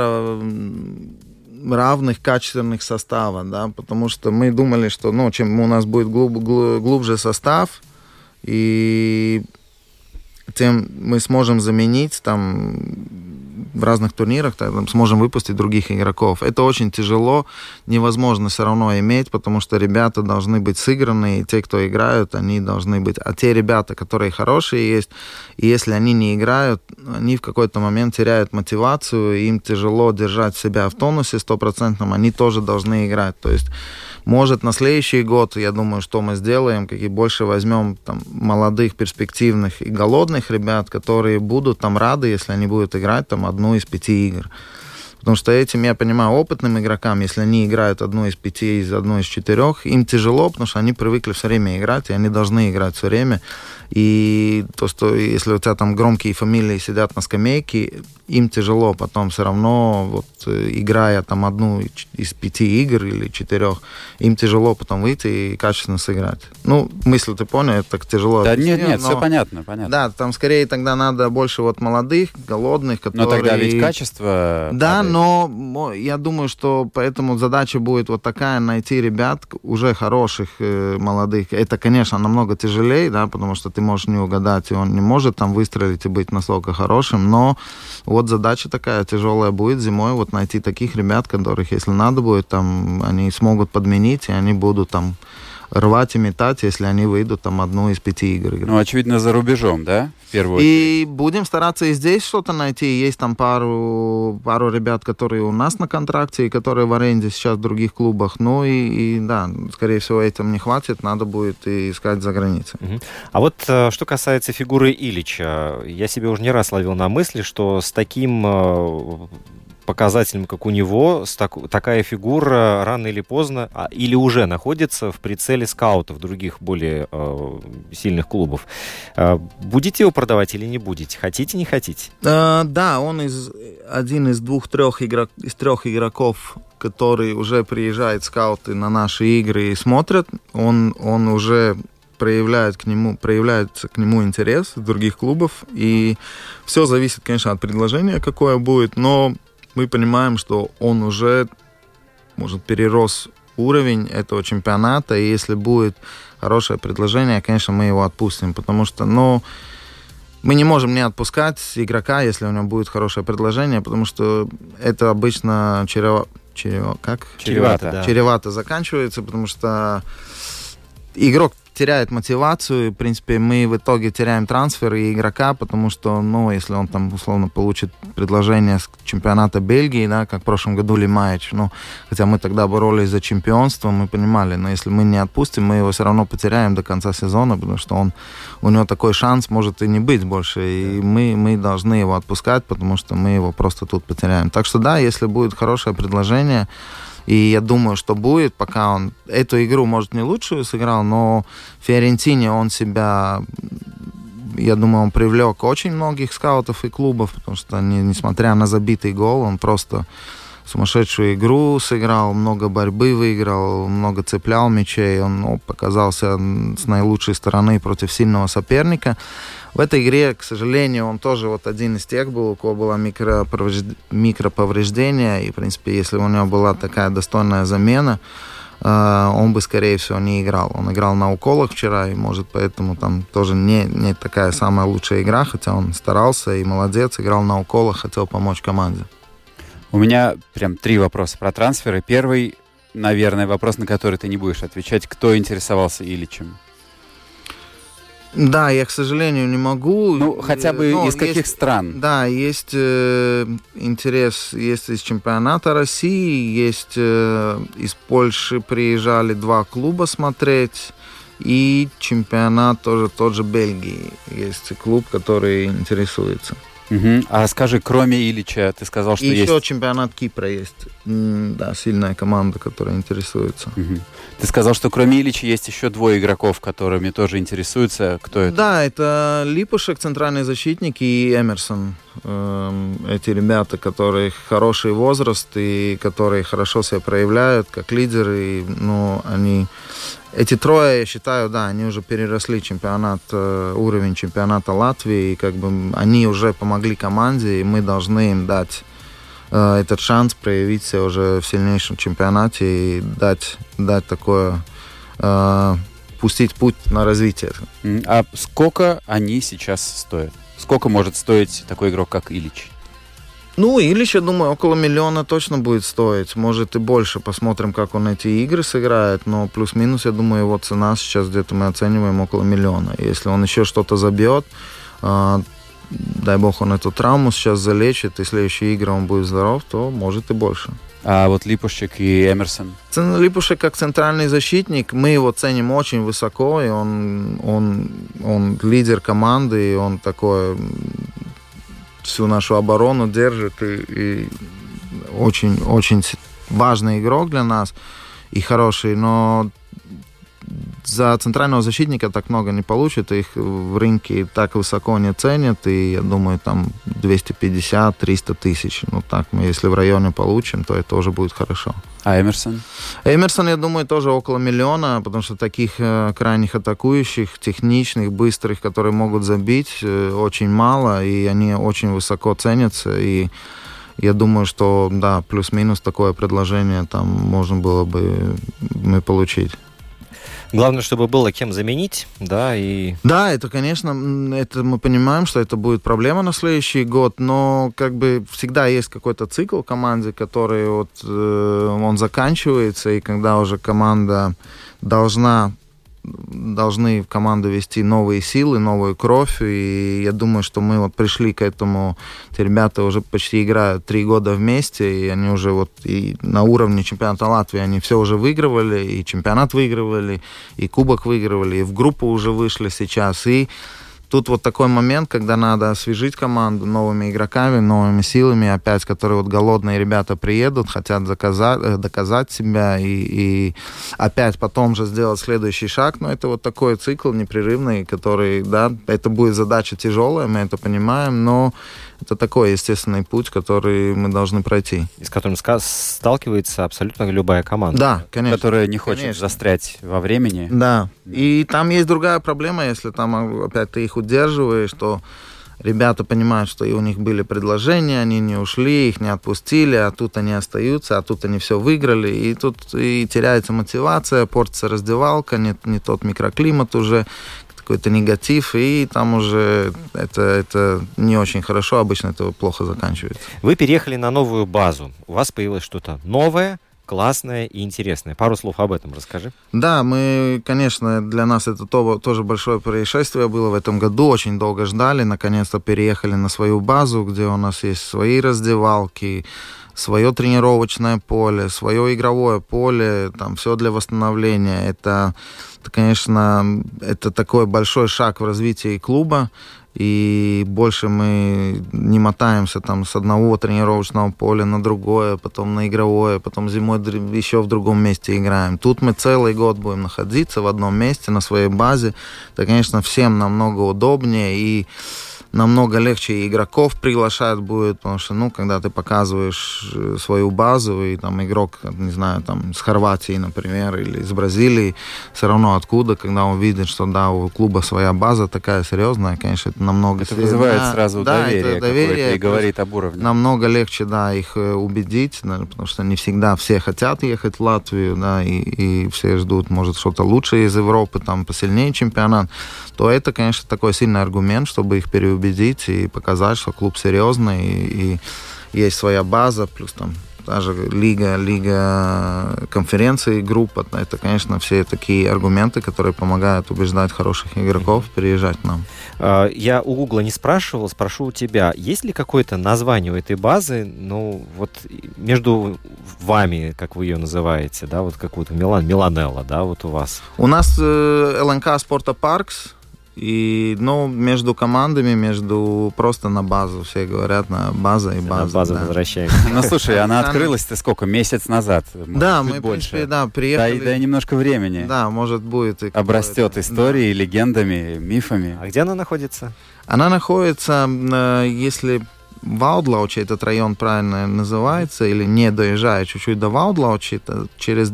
равных качественных состава, да, потому что мы думали, что, ну, чем у нас будет глуб, глубже состав, и тем мы сможем заменить там в разных турнирах там, сможем выпустить других игроков. Это очень тяжело, невозможно все равно иметь, потому что ребята должны быть сыграны, и те, кто играют, они должны быть... А те ребята, которые хорошие есть, и если они не играют, они в какой-то момент теряют мотивацию, им тяжело держать себя в тонусе стопроцентном, они тоже должны играть. То есть может, на следующий год, я думаю, что мы сделаем, какие больше возьмем там, молодых, перспективных и голодных ребят, которые будут там рады, если они будут играть там одну из пяти игр. Потому что этим, я понимаю, опытным игрокам, если они играют одну из пяти, из одной из четырех, им тяжело, потому что они привыкли все время играть, и они должны играть все время. И то, что если у тебя там громкие фамилии сидят на скамейке, им тяжело потом все равно, вот э, играя там одну из пяти игр или четырех, им тяжело потом выйти и качественно сыграть. Ну, мысль ты понял, это так тяжело. Да нет, нет, но, все понятно, понятно. Да, там скорее тогда надо больше вот молодых, голодных, которые... Но тогда ведь качество... Да, падает. Но я думаю, что поэтому задача будет вот такая, найти ребят уже хороших, э, молодых. Это, конечно, намного тяжелее, да, потому что ты можешь не угадать, и он не может там выстрелить и быть настолько хорошим, но вот задача такая тяжелая будет зимой, вот найти таких ребят, которых, если надо будет, там, они смогут подменить, и они будут там рвать и метать, если они выйдут там одну из пяти игр. Ну, очевидно, за рубежом, да? В первую очередь. И будем стараться и здесь что-то найти. Есть там пару, пару ребят, которые у нас на контракте, и которые в аренде сейчас в других клубах. Ну и, и да, скорее всего, этим не хватит, надо будет и искать за границей. Угу. А вот э, что касается фигуры Илича, я себе уже не раз ловил на мысли, что с таким показателем, как у него, так, такая фигура рано или поздно, а, или уже находится в прицеле скаутов других более э, сильных клубов. Э, будете его продавать или не будете? Хотите, не хотите? Э, да, он из, один из двух-трех игрок, из трех игроков, который уже приезжает скауты на наши игры и смотрят. Он, он уже проявляет к нему, проявляется к нему интерес других клубов. И все зависит, конечно, от предложения, какое будет. Но мы понимаем, что он уже, может, перерос уровень этого чемпионата, и если будет хорошее предложение, конечно, мы его отпустим, потому что, ну, мы не можем не отпускать игрока, если у него будет хорошее предложение, потому что это обычно чрево... Чрево... Как? Чревато, да. Чревато заканчивается, потому что игрок теряет мотивацию. В принципе, мы в итоге теряем трансфер и игрока, потому что, ну, если он там, условно, получит предложение с чемпионата Бельгии, да, как в прошлом году Лимаич, ну, хотя мы тогда боролись за чемпионство, мы понимали, но если мы не отпустим, мы его все равно потеряем до конца сезона, потому что он, у него такой шанс может и не быть больше, и мы, мы должны его отпускать, потому что мы его просто тут потеряем. Так что да, если будет хорошее предложение, и я думаю, что будет, пока он эту игру, может, не лучшую сыграл, но в Фиорентине он себя я думаю, он привлек очень многих скаутов и клубов, потому что, не, несмотря на забитый гол, он просто сумасшедшую игру сыграл, много борьбы выиграл, много цеплял мячей, он ну, показался с наилучшей стороны против сильного соперника. В этой игре, к сожалению, он тоже вот один из тех был, у кого было микроповреждение, и, в принципе, если у него была такая достойная замена, э, он бы, скорее всего, не играл. Он играл на уколах вчера, и, может, поэтому там тоже не, не такая самая лучшая игра, хотя он старался и молодец, играл на уколах, хотел помочь команде. У меня прям три вопроса про трансферы. Первый, наверное, вопрос, на который ты не будешь отвечать. Кто интересовался Ильичем? Да, я, к сожалению, не могу. Ну, хотя бы Но из каких есть, стран? Да, есть э, интерес, есть из чемпионата России, есть э, из Польши приезжали два клуба смотреть, и чемпионат тоже тот же Бельгии. Есть клуб, который интересуется. Угу. А скажи, кроме Ильича, ты сказал, что и есть... еще чемпионат Кипра есть. Да, сильная команда, которая интересуется. Угу. Ты сказал, что кроме Ильича есть еще двое игроков, которыми тоже интересуются. Кто это? Да, это Липушек, центральный защитник, и Эмерсон. Эм, эти ребята, которые хороший возраст и которые хорошо себя проявляют как лидеры. Ну, они эти трое, я считаю, да, они уже переросли чемпионат, э, уровень чемпионата Латвии, и как бы они уже помогли команде, и мы должны им дать э, этот шанс проявить себя уже в сильнейшем чемпионате и дать, дать такое, э, пустить путь на развитие. А сколько они сейчас стоят? Сколько может стоить такой игрок, как Ильич? Ну, Ильич, я думаю, около миллиона точно будет стоить. Может и больше. Посмотрим, как он эти игры сыграет. Но плюс-минус, я думаю, его цена сейчас где-то мы оцениваем около миллиона. Если он еще что-то забьет, э, дай бог он эту травму сейчас залечит, и следующие игры он будет здоров, то может и больше. А вот Липушек и Эмерсон? Липушек как центральный защитник, мы его ценим очень высоко, и он, он, он лидер команды, и он такой всю нашу оборону держит и, и очень, очень важный игрок для нас и хороший, но за центрального защитника так много не получит, их в рынке так высоко не ценят, и я думаю, там 250-300 тысяч. Ну так, мы если в районе получим, то это уже будет хорошо. А Эмерсон? Эмерсон, я думаю, тоже около миллиона, потому что таких э, крайних атакующих, техничных, быстрых, которые могут забить, э, очень мало, и они очень высоко ценятся, и я думаю, что, да, плюс-минус такое предложение там можно было бы мы получить. Главное, чтобы было кем заменить, да, и... Да, это, конечно, это мы понимаем, что это будет проблема на следующий год, но как бы всегда есть какой-то цикл команде, который вот э, он заканчивается, и когда уже команда должна должны в команду вести новые силы, новую кровь, и я думаю, что мы вот пришли к этому, эти ребята уже почти играют три года вместе, и они уже вот и на уровне чемпионата Латвии они все уже выигрывали, и чемпионат выигрывали, и кубок выигрывали, и в группу уже вышли сейчас, и Тут вот такой момент, когда надо освежить команду новыми игроками, новыми силами, опять, которые вот голодные ребята приедут, хотят заказать, э, доказать себя и, и опять потом же сделать следующий шаг. Но это вот такой цикл непрерывный, который, да, это будет задача тяжелая, мы это понимаем, но это такой естественный путь, который мы должны пройти. И с которым сталкивается абсолютно любая команда. Да, конечно. Которая не хочет конечно. застрять во времени. Да. И там есть другая проблема, если там опять ты их удерживаешь, то ребята понимают, что и у них были предложения, они не ушли, их не отпустили, а тут они остаются, а тут они все выиграли, и тут и теряется мотивация, портится раздевалка, нет не тот микроклимат уже, какой-то негатив, и там уже это, это не очень хорошо, обычно это плохо заканчивается. Вы переехали на новую базу, у вас появилось что-то новое, классное и интересное. Пару слов об этом расскажи. Да, мы, конечно, для нас это то, тоже большое происшествие было в этом году. Очень долго ждали, наконец-то переехали на свою базу, где у нас есть свои раздевалки, свое тренировочное поле, свое игровое поле, там все для восстановления. Это, это, конечно, это такой большой шаг в развитии клуба, и больше мы не мотаемся там с одного тренировочного поля на другое, потом на игровое, потом зимой еще в другом месте играем. Тут мы целый год будем находиться в одном месте, на своей базе. Это, конечно, всем намного удобнее и намного легче игроков приглашать будет, потому что, ну, когда ты показываешь э, свою базу, и там игрок, не знаю, там, с Хорватии, например, или из Бразилии, все равно откуда, когда он видит, что, да, у клуба своя база такая серьезная, конечно, это намного... Это вызывает да, сразу да, доверие, это доверие и говорит об уровне. Намного легче, да, их э, убедить, да, потому что не всегда все хотят ехать в Латвию, да, и, и все ждут, может, что-то лучше из Европы, там, посильнее чемпионат, то это, конечно, такой сильный аргумент, чтобы их переубедить убедить и показать, что клуб серьезный и, и есть своя база, плюс там даже лига, лига конференции, группа, это, конечно, все такие аргументы, которые помогают убеждать хороших игроков переезжать к нам. А, я у Гугла не спрашивал, спрошу у тебя, есть ли какое-то название у этой базы, ну, вот между вами, как вы ее называете, да, вот какую-то Милан, Миланелла, да, вот у вас? У нас э, ЛНК Спорта Паркс, И, ну, между командами, между просто на базу. Все говорят на база и база. На базу да. возвращаемся. Ну, слушай, она открылась-то сколько? Месяц назад? Да, мы, принципе, да, приехали. Да, немножко времени. Да, может, будет. Обрастет историей, легендами, мифами. А где она находится? Она находится, если Ваудлаучи, этот район правильно называется, или не доезжая чуть-чуть до Ваудлаучи, это через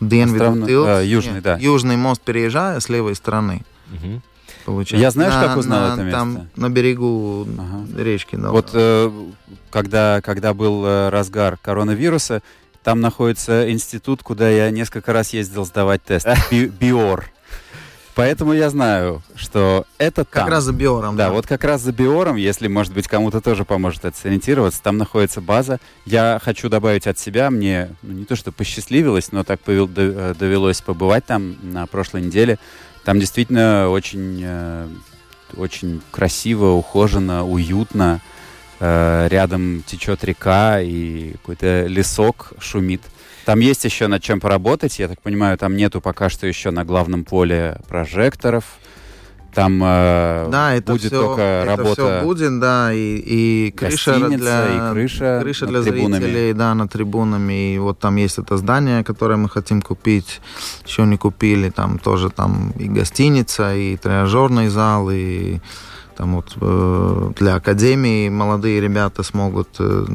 Денвид а, Южный, Нет, да. Южный мост переезжая с левой стороны. Угу. Получается. Я знаешь, на, как узнал на, это место? Там на берегу ага. речки. Да. Вот э, когда, когда был э, разгар коронавируса, там находится институт, куда я несколько раз ездил сдавать тест. Би Биор. Поэтому я знаю, что это как там. раз за Биором. Да, да, вот как раз за Биором, если, может быть, кому-то тоже поможет это сориентироваться, там находится база. Я хочу добавить от себя, мне ну, не то, что посчастливилось, но так повел, э, довелось побывать там на прошлой неделе. Там действительно очень, э, очень красиво, ухоженно, уютно. Э, рядом течет река и какой-то лесок шумит. Там есть еще над чем поработать. Я так понимаю, там нету пока что еще на главном поле прожекторов. Там э, да, это будет все, только это работа. Все будет, да, и, и крыша для, и крыша, крыша для трибунами. зрителей, да, над трибунами. И вот там есть это здание, которое мы хотим купить, еще не купили. Там тоже там и гостиница, и тренажерный зал, и там вот э, для академии молодые ребята смогут э,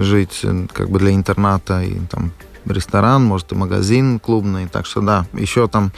жить э, как бы для интерната и там ресторан, может и магазин клубный, так что да, еще там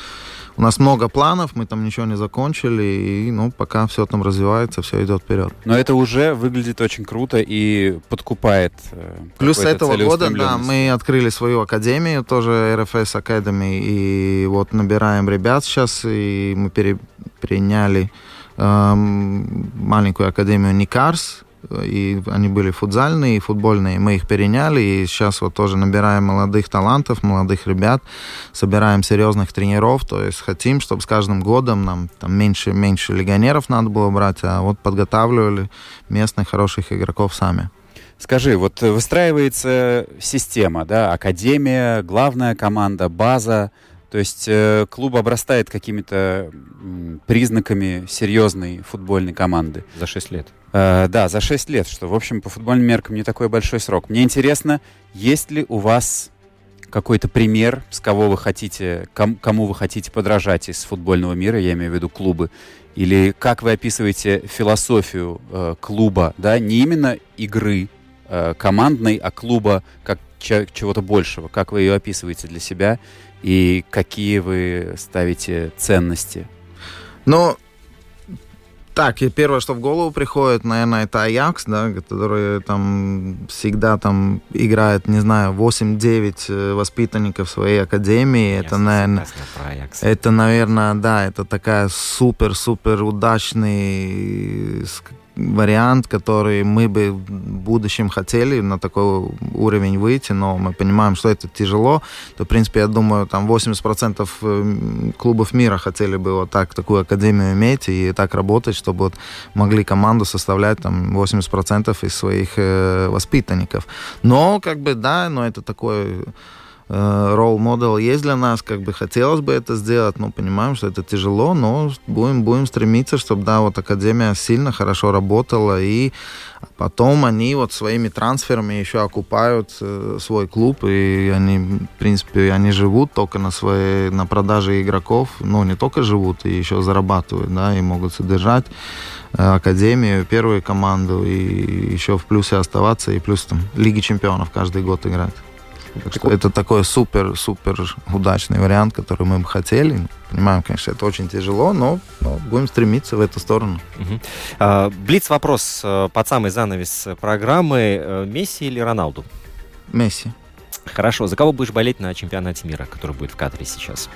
у нас много планов, мы там ничего не закончили, и ну, пока все там развивается, все идет вперед. Но это уже выглядит очень круто и подкупает. Э, Плюс этого года, да, мы открыли свою академию, тоже RFS Academy, и вот набираем ребят сейчас, и мы пере, переняли эм, маленькую академию Никарс, и они были футзальные и футбольные. Мы их переняли, и сейчас вот тоже набираем молодых талантов, молодых ребят, собираем серьезных тренеров, то есть хотим, чтобы с каждым годом нам там меньше, меньше легионеров надо было брать, а вот подготавливали местных хороших игроков сами. Скажи, вот выстраивается система, да, академия, главная команда, база, то есть э, клуб обрастает какими-то признаками серьезной футбольной команды. За 6 лет. Э, да, за 6 лет, что, в общем, по футбольным меркам не такой большой срок. Мне интересно, есть ли у вас какой-то пример, с кого вы хотите, ком, кому вы хотите подражать из футбольного мира, я имею в виду клубы, или как вы описываете философию э, клуба, да, не именно игры э, командной, а клуба как чего-то большего, как вы ее описываете для себя и какие вы ставите ценности? Ну, так, и первое, что в голову приходит, наверное, это Аякс, да, который там всегда там играет, не знаю, 8-9 э, воспитанников своей академии. Я это, наверное, это, наверное, да, это такая супер-супер удачный вариант, который мы бы в будущем хотели на такой уровень выйти, но мы понимаем, что это тяжело, то, в принципе, я думаю, там 80% э, клубов мира хотели бы вот так, такую академию иметь и так работать, чтобы вот могли команду составлять там 80% из своих э, воспитанников. Но, как бы, да, но это такой ролл модел есть для нас, как бы хотелось бы это сделать, но понимаем, что это тяжело, но будем, будем стремиться, чтобы, да, вот Академия сильно, хорошо работала, и потом они вот своими трансферами еще окупают э, свой клуб, и они, в принципе, они живут только на своей, на продаже игроков, ну, не только живут, и еще зарабатывают, да, и могут содержать э, Академию, первую команду, и еще в плюсе оставаться, и плюс там Лиги чемпионов каждый год играть. Так что это такой супер-супер удачный вариант, который мы бы хотели. Понимаем, конечно, это очень тяжело, но, но будем стремиться в эту сторону. Угу. А, Блиц вопрос э, под самый занавес программы. Э, Месси или Роналду? Месси. Хорошо. За кого будешь болеть на чемпионате мира, который будет в Катаре сейчас?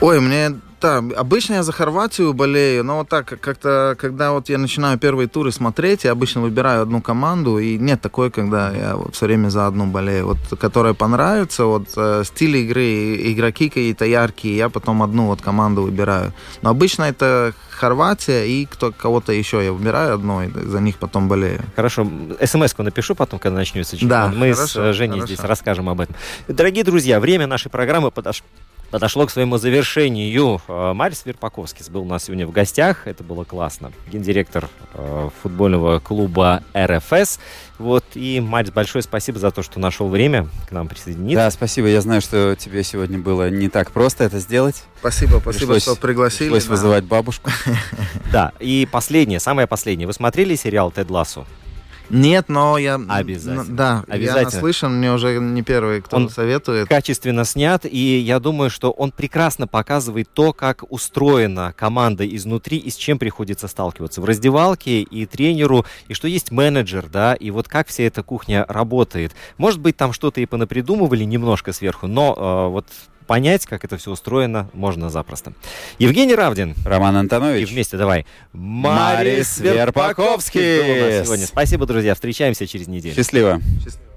Ой, мне да, обычно я за Хорватию болею, но вот так, как-то, когда вот я начинаю первые туры смотреть, я обычно выбираю одну команду, и нет такой, когда я вот все время за одну болею. Вот, которая понравится, вот э, стиль игры, игроки какие-то яркие, я потом одну вот команду выбираю. Но обычно это Хорватия и кто, кого-то еще я выбираю одно, и за них потом болею. Хорошо, смс-ку напишу потом, когда начнется чемпионат. Да, Мы хорошо, с Женей хорошо. здесь расскажем об этом. Дорогие друзья, время нашей программы подошло подошло к своему завершению. Э, Марис Верпаковский был у нас сегодня в гостях. Это было классно. Гендиректор э, футбольного клуба РФС. Вот. И, Марис, большое спасибо за то, что нашел время к нам присоединиться. Да, спасибо. Я знаю, что тебе сегодня было не так просто это сделать. Спасибо, спасибо, пришлось, что пригласили. Пришлось да. вызывать бабушку. Да, и последнее, самое последнее. Вы смотрели сериал «Тед Лассо»? Нет, но я... Обязательно. Да, Обязательно. я наслышан, мне уже не первый, кто он советует. качественно снят, и я думаю, что он прекрасно показывает то, как устроена команда изнутри и с чем приходится сталкиваться в раздевалке и тренеру, и что есть менеджер, да, и вот как вся эта кухня работает. Может быть, там что-то и понапридумывали немножко сверху, но э, вот понять, как это все устроено, можно запросто. Евгений Равдин. Роман Антонович. И вместе давай. Марис Верпаковский. Сегодня. Спасибо, друзья. Встречаемся через неделю. Счастливо. Счастливо.